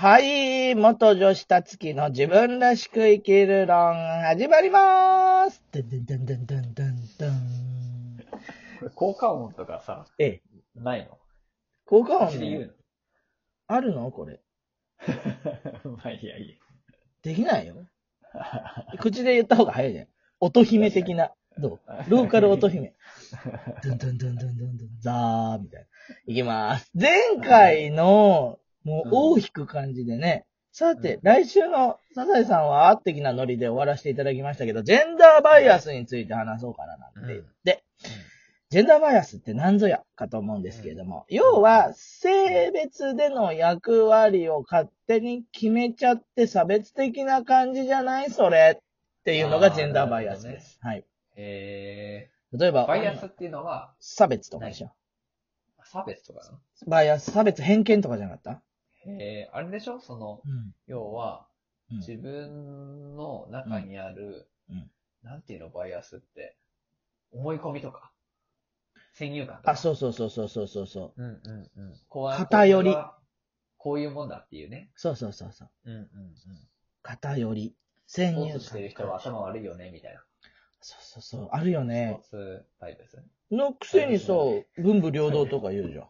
はい、元女子たつきの自分らしく生きる論、始まりまーす。ドゥンドゥンドゥンドゥンドゥンドゥンドゥン。これ効果音とかさ、ええ、ないの？効果音ね、あるの？これ。の まあいいやいいできないよ。や。口で言った方が早いじゃん。音姫的な。どう？ローカル音姫。ドゥンドゥンドゥンドゥンドゥンドゥン、ザーみたいな。いきます。前回の、もう、大引く感じでね。さて、うん。来週のサザエさんは、あ的なノリで終わらせていただきましたけど、ジェンダーバイアスについて話そうかななんて言って、ジェンダーバイアスって何ぞやかと思うんですけれども、要は、性別での役割を勝手に決めちゃって差別的な感じじゃないそれっていうのがジェンダーバイアスです。はい。え例えば、ー、バイアスっていうのは、差別とかでしょ。差別とかなの？バイアス、差別、偏見とかじゃなかった？えー、あれでしょ？その、うん。要は、うん自分の中にある、うんうんなんていうの、バイアスって。思い込みとか。先入観とか。あ、そうそうそうそうそうそうそう。うんうんうん。こう偏りこれはこういうもんだっていうね。そうそうそうそう。うんうんうん。偏り。先入観。スポーツしてる人は頭悪いよね、みたいな。そうそうそう。あるよスポーね。ツタイプですね。のくせにさ、文武両道とか言うじゃ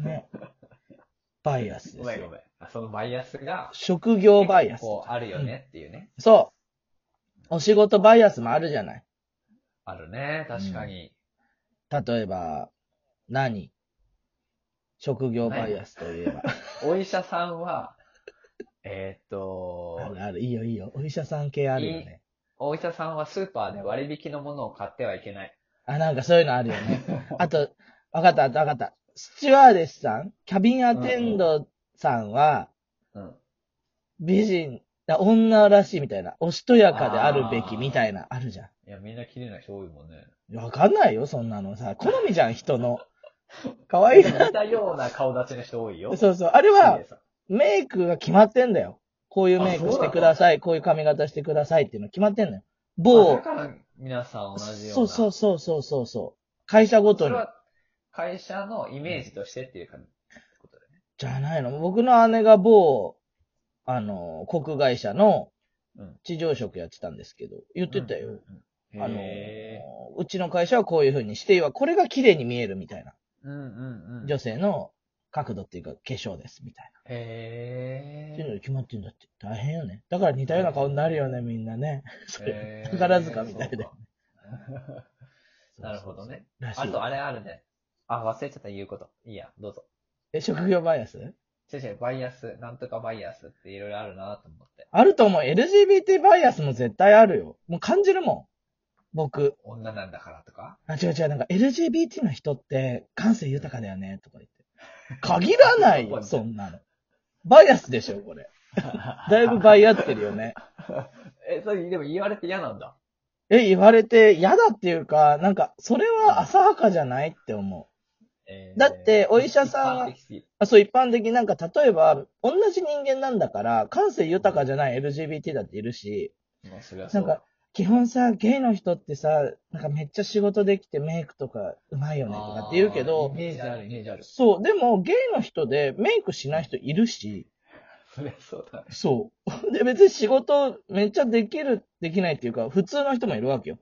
ん。ね。バイアスですよ。ごめんごめん。あそのバイアスが、職業バイアス。こう、あるよねっていうね。そう。お仕事バイアスもあるじゃない。あるね、確かに。例えば、何？職業バイアスといえば。お医者さんは、えーっとあ、るある。いいよいいよ。お医者さん系あるよね。お医者さんはスーパーで割引のものを買ってはいけない。あ、なんかそういうのあるよね。あと、わかったわかった。スチュワーデスさんキャビンアテンドさんは、うん。美人、あ女らしいみたいな。おしとやかであるべきみたいな、あるじゃん。いや、みんな綺麗な人多いもんね。わかんないよ、そんなのさ。好みじゃん、人の。可愛い似たような顔立ちの人多いよ。そうそう。あれは綺麗、さメイクが決まってんだよ。こういうメイクしてください、こういう髪型してくださいっていうの決まってんのよ。あ某だ、から皆さん同じような。そうそうそうそうそうそう。会社ごとに。それは会社のイメージとしてっていう感じ。ことだよね。じゃないの？僕の姉が某、あの、航空会社のうん地上職やってたんですけど、言ってたよ。うんうんうん。あのへ、うちの会社はこういう風にして、はこれが綺麗に見えるみたいな。ーうんうんうん。女性の角度っていうか化粧ですみたいな。へっていうので決まってんだって。大変よね。だから似たような顔になるよね、みんなね。それ、宝塚みたいで。そうかなるほどね。らしい。あと、あれあるね。あ、忘れちゃった言うこと。いいや、どうぞ。え、職業バイアス？違う違う、バイアス、なんとかバイアスっていろいろあるなと思って。あると思う。LGBT バイアスも絶対あるよ。もう感じるもん。僕。女なんだからとか？あ、違う違う、なんか LGBT の人って感性豊かだよね、とか言って。限らないよ、そんなの。バイアスでしょ、これ。だいぶバイアってるよね。え、それでも言われて嫌なんだ。え、言われて嫌だっていうか、なんか、それは浅はかじゃないって思う。えーだってお医者さんはあそう、一般的になんか、例えば、同じ人間なんだから、感性豊かじゃない LGBT だっているし、まあそれはそうなんか、基本さ、ゲイの人ってさ、なんかめっちゃ仕事できてメイクとかうまいよねとかって言うけどイ、メージある、イメージある。そう、でもゲイの人でメイクしない人いるし、そうだね。そう。で、別に仕事めっちゃできる、できないっていうか、普通の人もいるわけよ。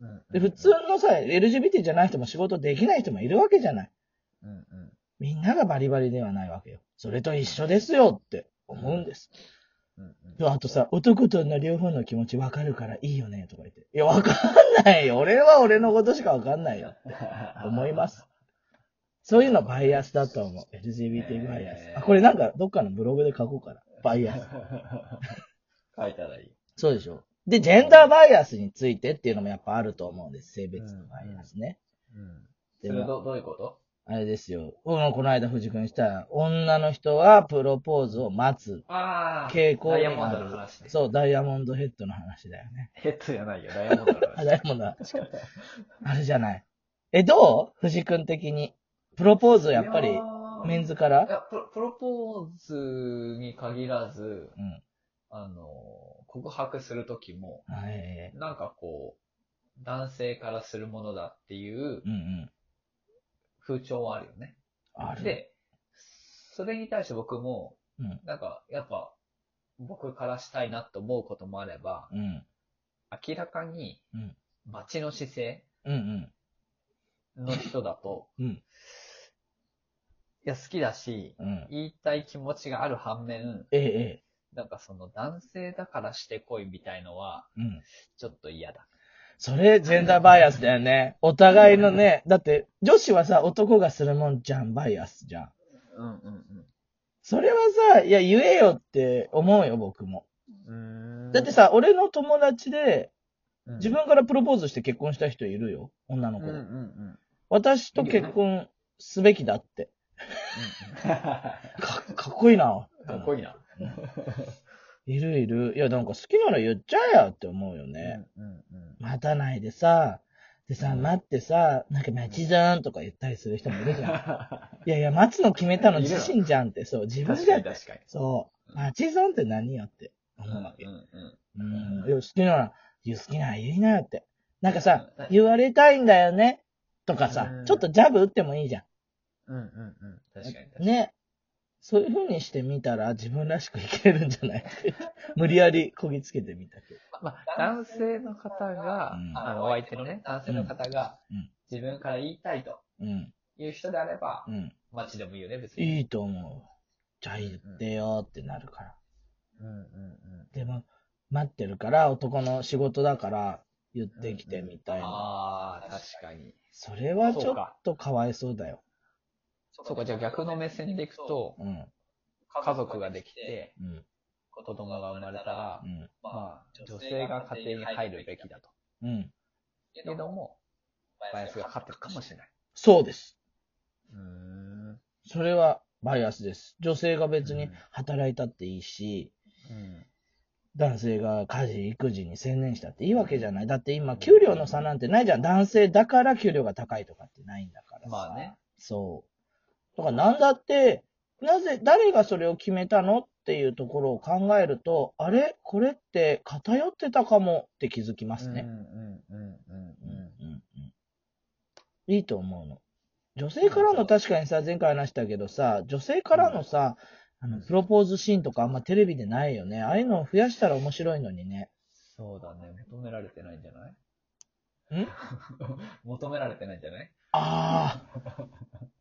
うんで、普通のさ、LGBT じゃない人も仕事できない人もいるわけじゃない。うんうん。みんながバリバリではないわけよ。それと一緒ですよって思うんです。うんうんあとさ、男と女両方の気持ちわかるからいいよね、とか言って。いや、わかんないよ。俺は俺のことしかわかんないよ。思います。そういうのバイアスだと思う。LGBT バイアス。えーあ、これなんかどっかのブログで書こうかな。バイアス。書いたらいい。そうでしょ。で、ジェンダーバイアスについてっていうのもやっぱあると思うんです。性別のバイアスね。うん。そでも、れどどういうこと？あれですよ。うんこの間藤君した、女の人はプロポーズを待つああ。傾向にダイヤモン。ドの話ね。そう、ダイヤモンドヘッドの話だよね。ヘッドじゃないよ、ダイヤモンドのあ、話。ダイヤモンド。あれじゃない。え、どう？藤君的に。プロポーズやっぱりいやーメンズから？いやプロ、プロポーズに限らず、うん。あの、告白するときも、はい。なんかこう、男性からするものだっていううんうん。風潮はあるよね。ある。で、それに対して僕も、うん。なんか、やっぱ、僕からしたいなと思うこともあれば、うん。明らかにうん、待ちの姿勢うん。の人だと、うん。いや、好きだし、うん。言いたい気持ちがある反面、ええ、ええ。なんかその男性だからしてこいみたいのは、うん。ちょっと嫌だ。それ、ジェンダーバイアスだよね。お互いのね、だって、女子はさ、男がするもんじゃん、バイアスじゃん。うんうんそれはさ、いや、言えよって思うよ、僕も。うん。だってさ、俺の友達で、うん、自分からプロポーズして結婚した人いるよ、女の子。うんうんうん。私と結婚すべきだって。かかっこいいな。かっこいいな。いるいる。いや、なんか好きなら言っちゃえやって思うよね。うんうん待たないでさ、でさ、うん待ってさ、なんか待ちじゃんとか言ったりする人もいるじゃん。いやいや、待つの決めたの自身じゃんって、そう、自分確じゃん確かに。そう。待ち損って何よってうん思うわけ。うんうんうん。いや好きなら、好きなら言いなよって。なんかさうん、言われたいんだよね。とかさう、んちょっとジャブ打ってもいいじゃうんうんうん。確かに確かん。に。ね。そういう風にしてみたら自分らしくいけるんじゃない？無理やりこぎつけてみたけど。まあ、男性の方が、うんあの、お相手のね、男性の方がうん、自分から言いたいとうん。いう人であればう、ん。街でもいいよね、別に。いいと思う。じゃあ言ってよってなるから。うんうんうん。でも、待ってるから、男の仕事だから、言ってきてみたいな。ああ、確かに。それはちょっとかわいそうだよ。そうか、じゃあ逆の目線でいくと、うん。家族ができて、うん。子供が生まれたらう、ん。まあ、女性が家庭に入るべきだと。うん。けども、バイアスがかかってるかもしれない。そうです。うーん。それはバイアスです。女性が別にうん働いたっていいし、うん。男性が家事、育児に専念したっていいわけじゃない。だって今、給料の差なんてないじゃん。男性だから給料が高いとかってないんだからさ。まあね。そう。だからなんだって、なぜ、誰がそれを決めたのっていうところを考えると、あれ？これって偏ってたかもって気づきますね。うんうんうんうんうんうんいいと思うの。女性からの確かにさ、前回話したけどさ、女性からのさ、あの、プロポーズシーンとかあんまテレビでないよね。ああいうのを増やしたら面白いのにね。そうだね。求められてないんじゃない？ん？求められてないんじゃない？ああ。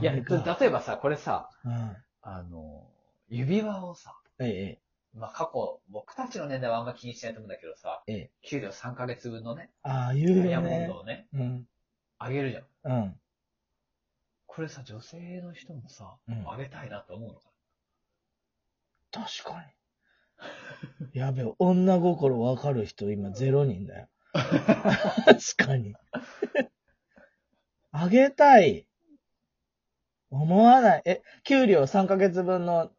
いや、例えばさ、これさ、うん。あの、指輪をさ、ええ、まあ過去、僕たちの年代はあんま気にしないと思うんだけどさ、ええ、ええ。給料3ヶ月分のね、ああ、言うダイヤよねモンド。をね、うん。あげるじゃん。うん。これさ、女性の人もさ、うんあげたいなと思うのか確かに。やべえ、女心わかる人今ゼロ人だよ。確かに。あげたい。思わない。え、給料3ヶ月分の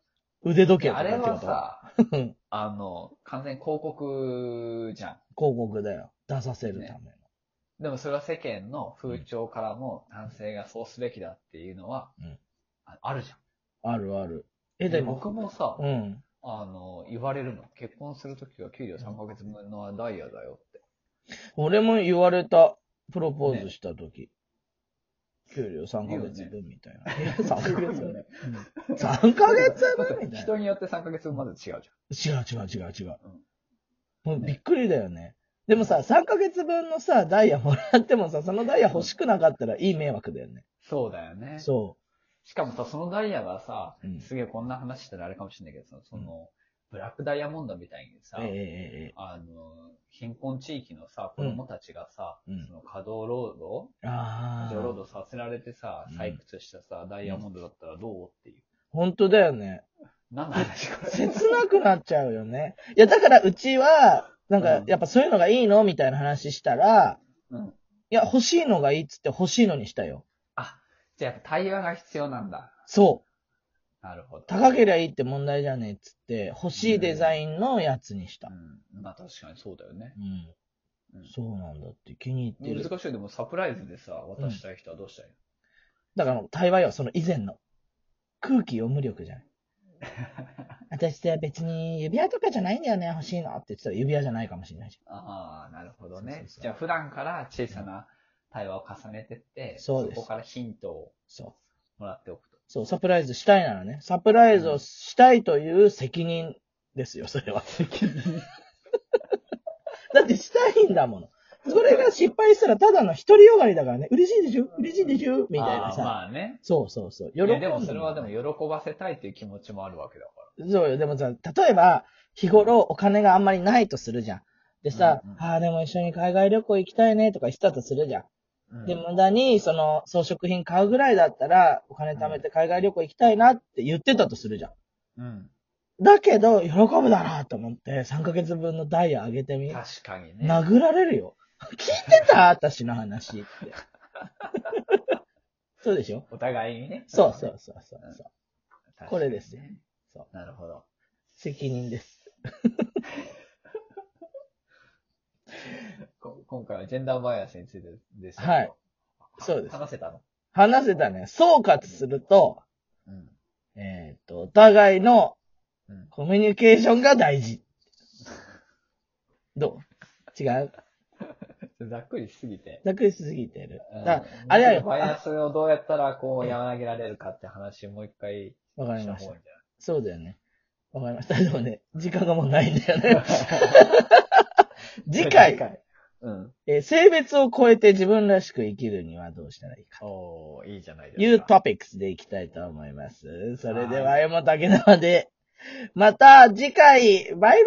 腕時計な。あれはさ、うんあの、完全広告じゃん。広告だよ。出させるための。でもそれは世間の風潮からも男性がそうすべきだっていうのは、うんああるじゃん。あるある。え、で、でも、僕もさ、うん。あの、言われるの。結婚するときは給料3ヶ月分のダイヤだよって。俺も言われた。プロポーズした時。給料3ヶ月分みたいな。え、3ヶ月分 ?3 ヶ月分みたいな。人によって3ヶ月分まで違うじ違う違う違う違う。もうびっくりだよね。でもさ、3ヶ月分のさ、ダイヤもらってもさ、そのダイヤ欲しくなかったらいい迷惑だよね。ゃん。そうだよね。そしかもさ、そのダイヤがさ、うんすげえこんな話したらあれかもしれないけどさ、その、ブラックダイヤモンドみたいにう。さ、えええええあの、貧困地域のさ、子供たちがさ、うんその稼働労働えあ過剰労あ。働させられてさうん、採掘したさ、ダイヤモンドだったらどうっていう。本当だよね。何の話これ。切なくなっちゃうよね。いや、だからうちは、なんかう、んやっぱそういうのがいいのみたいな話したら、うん。いや、欲しいのがいいっつって欲しいのにしたよ。あ、じゃあやっぱ対話が必要なんだ。そう。なるほど。高けりゃいいって問題じゃねえっつって、欲しいデザインのやつにした。うん。まあ確かにそうだよね。うん。うんそうなんだって気に入ってる。難しいよ。でもサプライズでさ、渡したい人はどうしたらいいだから、対話よ、その以前の。空気読む力じゃない。私って別に指輪とかじゃないんだよね、欲しいのって言ってたら指輪じゃないかもしれないじああ、なるほどねそうそうそうじゃあ普段から小さな対話を重ねてって、そこからヒントをもらっておくと。そう、サプライズしたいならね、サプライズをしたいという責任ですよ、それは。責任だってしたいんだもの。それが失敗したらただの独りよがりだからね。嬉しいでしょ？嬉しいでしょ？みたいなさ。まあね。そうそうそう。喜でもそれはでも喜ばせたいっていう気持ちもあるわけだかそうよ。でもさ、例えば、日頃お金があんまりないとするじゃん。でさ、うんうんああ、でも一緒に海外旅行行きたいねとか言ってたとするじゃん。で、無駄に、その、装飾品買うぐらいだったら、お金貯めて海外旅行行きたいなって言ってたとするじゃん。うん。だけど、喜ぶだなと思って、3ヶ月分のダイヤ上げてみ。確かにね。殴られるよ。聞いてた？私の話って。そうでしょ？お互いにね。そうそうそうそうそう。確かにねこれですよそう。なるほど。責任です。こ今回はジェンダーバイアスについてですけどはい。そうです話せたの？話せたね。総括すると、うん。えっ、と、お互いのうん。コミュニケーションが大事。どう？違う？ざっくりしすぎて。ざっくりしすぎてる。うんだあれやよバイアスをどうやったらこう、和らげられるかって話もう一回わかりましたそうだよね。わかりました。でもね、時間がもうないんだよね。次回、うん。えー性別を超えて自分らしく生きるにはどうしたらいいか。おー、いいじゃないですか。いうトピックスでいきたいと思います。それでは、山竹縄で、また次回、バイバーイ